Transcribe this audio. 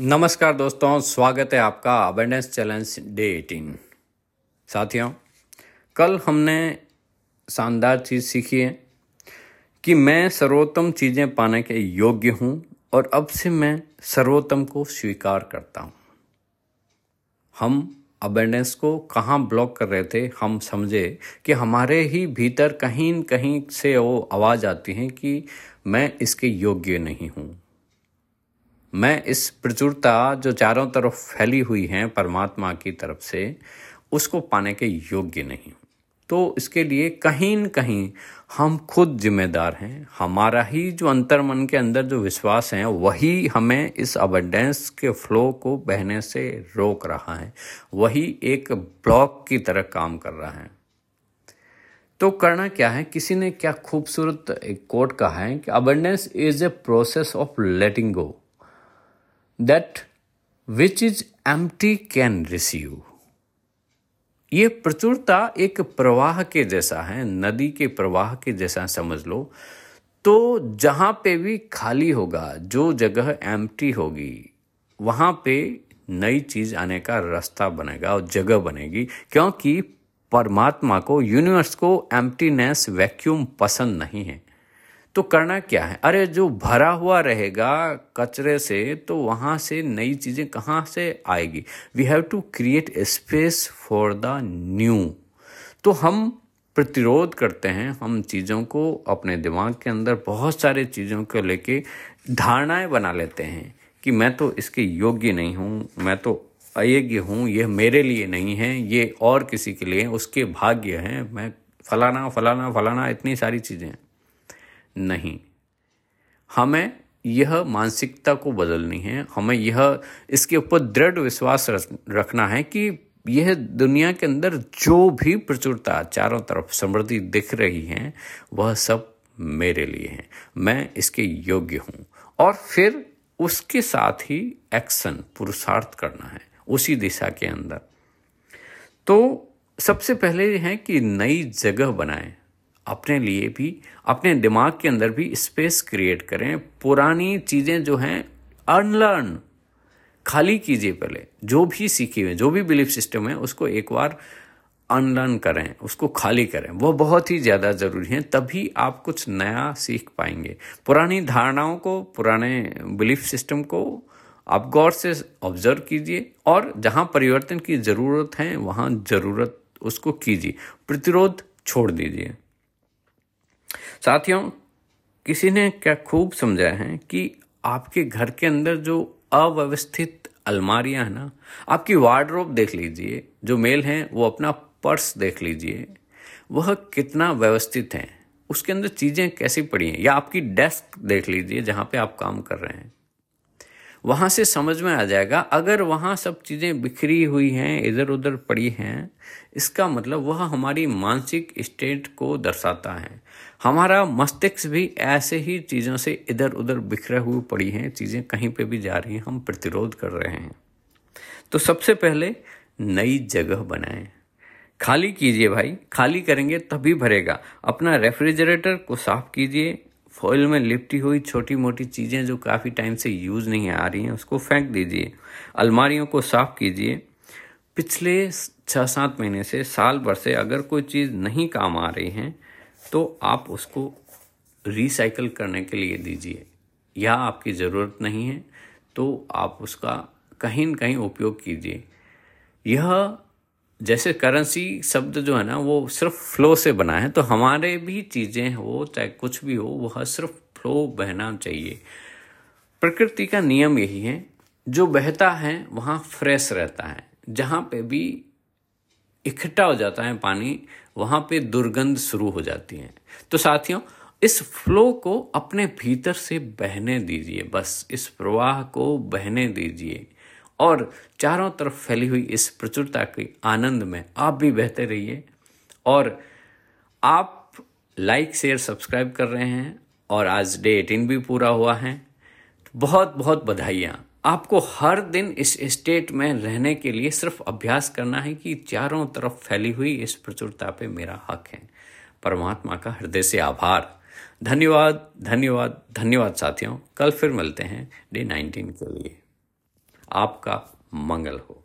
नमस्कार दोस्तों, स्वागत है आपका अबेंडेंस चैलेंज डे 18 साथियों, कल हमने शानदार चीज़ सीखी है कि मैं सर्वोत्तम चीज़ें पाने के योग्य हूँ और अब से मैं सर्वोत्तम को स्वीकार करता हूँ। हम अबेंडेंस को कहाँ ब्लॉक कर रहे थे, हम समझे कि हमारे ही भीतर कहीं कहीं से वो आवाज़ आती है कि मैं इसके योग्य नहीं हूँ। मैं इस प्रचुरता जो चारों तरफ़ फैली हुई है परमात्मा की तरफ़ से, उसको पाने के योग्य नहीं। तो इसके लिए कहीं न कहीं हम खुद जिम्मेदार हैं। हमारा ही जो अंतर मन के अंदर जो विश्वास है, वही हमें इस अबंडेंस के फ्लो को बहने से रोक रहा है। वही एक ब्लॉक की तरह काम कर रहा है। तो करना क्या है? किसी ने क्या खूबसूरत एक कोट कहा है कि abundance is a process of letting go that which is empty can receive ये प्रचुरता एक प्रवाह के जैसा है, नदी के प्रवाह के जैसा समझ लो। तो जहाँ पे भी खाली होगा, जो जगह एम्प्टी होगी, वहाँ पे नई चीज़ आने का रास्ता बनेगा और जगह बनेगी, क्योंकि परमात्मा को यूनिवर्स को एम्प्टीनेस वैक्यूम पसंद नहीं है। तो करना क्या है? अरे, जो भरा हुआ रहेगा कचरे से तो वहाँ से नई चीज़ें कहाँ से आएगी? We have to create space for the new तो हम प्रतिरोध करते हैं, हम चीज़ों को अपने दिमाग के अंदर बहुत सारे चीज़ों को लेके धारणाएँ बना लेते हैं कि मैं तो इसके योग्य नहीं हूँ, मैं तो अयोग्य हूँ, यह मेरे लिए नहीं है, ये और किसी के लिए, उसके भाग्य हैं, मैं फलाना फलाना फलाना, इतनी सारी चीज़ें नहीं। हमें यह मानसिकता को बदलनी है। हमें यह, इसके ऊपर दृढ़ विश्वास रखना है कि यह दुनिया के अंदर जो भी प्रचुरता चारों तरफ़ समृद्धि दिख रही है, वह सब मेरे लिए है। मैं इसके योग्य हूँ। और फिर उसके साथ ही एक्शन, पुरुषार्थ करना है, उसी दिशा के अंदर। तो सबसे पहले है कि नई जगह बनाएँ। अपने लिए भी, अपने दिमाग के अंदर भी स्पेस क्रिएट करें। पुरानी चीज़ें जो हैं अनलर्न खाली कीजिए पहले। जो भी सीखे हुए जो भी बिलीफ सिस्टम है, उसको एक बार अनलर्न करें, उसको खाली करें। वो बहुत ही ज़्यादा ज़रूरी है, तभी आप कुछ नया सीख पाएँगे। पुरानी धारणाओं को, पुराने बिलीफ सिस्टम को आप गौर से ऑब्ज़र्व कीजिए और जहाँ परिवर्तन की ज़रूरत है, वहाँ ज़रूरत उसको कीजिए। प्रतिरोध छोड़ दीजिए। साथियों, किसी ने क्या खूब समझाया है कि आपके घर के अंदर जो अव्यवस्थित अलमारियाँ हैं ना, आपकी वार्ड्रोब देख लीजिए, जो मेल हैं, वो अपना पर्स देख लीजिए, वह कितना व्यवस्थित है, उसके अंदर चीज़ें कैसी पड़ी हैं, या आपकी डेस्क देख लीजिए, जहाँ पे आप काम कर रहे हैं। वहाँ से समझ में आ जाएगा, अगर वहाँ सब चीज़ें बिखरी हुई हैं इधर उधर पड़ी हैं, इसका मतलब वह हमारी मानसिक स्टेट को दर्शाता है। हमारा मस्तिष्क भी ऐसे ही चीज़ों से इधर उधर बिखरे हुए पड़ी हैं, चीज़ें कहीं पे भी जा रही हैं, हम प्रतिरोध कर रहे हैं। तो सबसे पहले नई जगह बनाएँ। खाली कीजिए भाई, खाली करेंगे तभी भरेगा। अपना रेफ्रिजरेटर को साफ़ कीजिए फॉइल में लिपटी हुई छोटी मोटी चीज़ें जो काफ़ी टाइम से यूज़ नहीं आ रही हैं, उसको फेंक दीजिए। अलमारियों को साफ़ कीजिए। पिछले छः सात महीने से, साल भर से अगर कोई चीज़ नहीं काम आ रही है तो आप उसको रिसाइकल करने के लिए दीजिए। या आपकी ज़रूरत नहीं है तो आप उसका कहीं न कहीं उपयोग कीजिए। यह जैसे करेंसी शब्द जो है ना, वो सिर्फ़ फ्लो से बना है तो हमारे भी चीज़ें हो, चाहे कुछ भी हो, वह सिर्फ़ फ्लो बहना चाहिए। प्रकृति का नियम यही है, जो बहता है, वहाँ फ्रेश रहता है। जहाँ पे भी इकट्ठा हो जाता है पानी, वहाँ पे दुर्गंध शुरू हो जाती है। तो साथियों, इस फ्लो को अपने भीतर से बहने दीजिए, बस इस प्रवाह को बहने दीजिए। और चारों तरफ़ फैली हुई इस प्रचुरता के आनंद में आप भी बहते रहिए। और आप लाइक शेयर सब्सक्राइब कर रहे हैं और आज डे एटीन भी पूरा हुआ है। तो बहुत बहुत बधाइयाँ। आपको हर दिन इस स्टेट में रहने के लिए सिर्फ़ अभ्यास करना है कि चारों तरफ़ फैली हुई इस प्रचुरता पे मेरा हक है। परमात्मा का हृदय से आभार। धन्यवाद धन्यवाद धन्यवाद साथियों। कल फिर मिलते हैं डे नाइनटीन के लिए। आपका मंगल हो।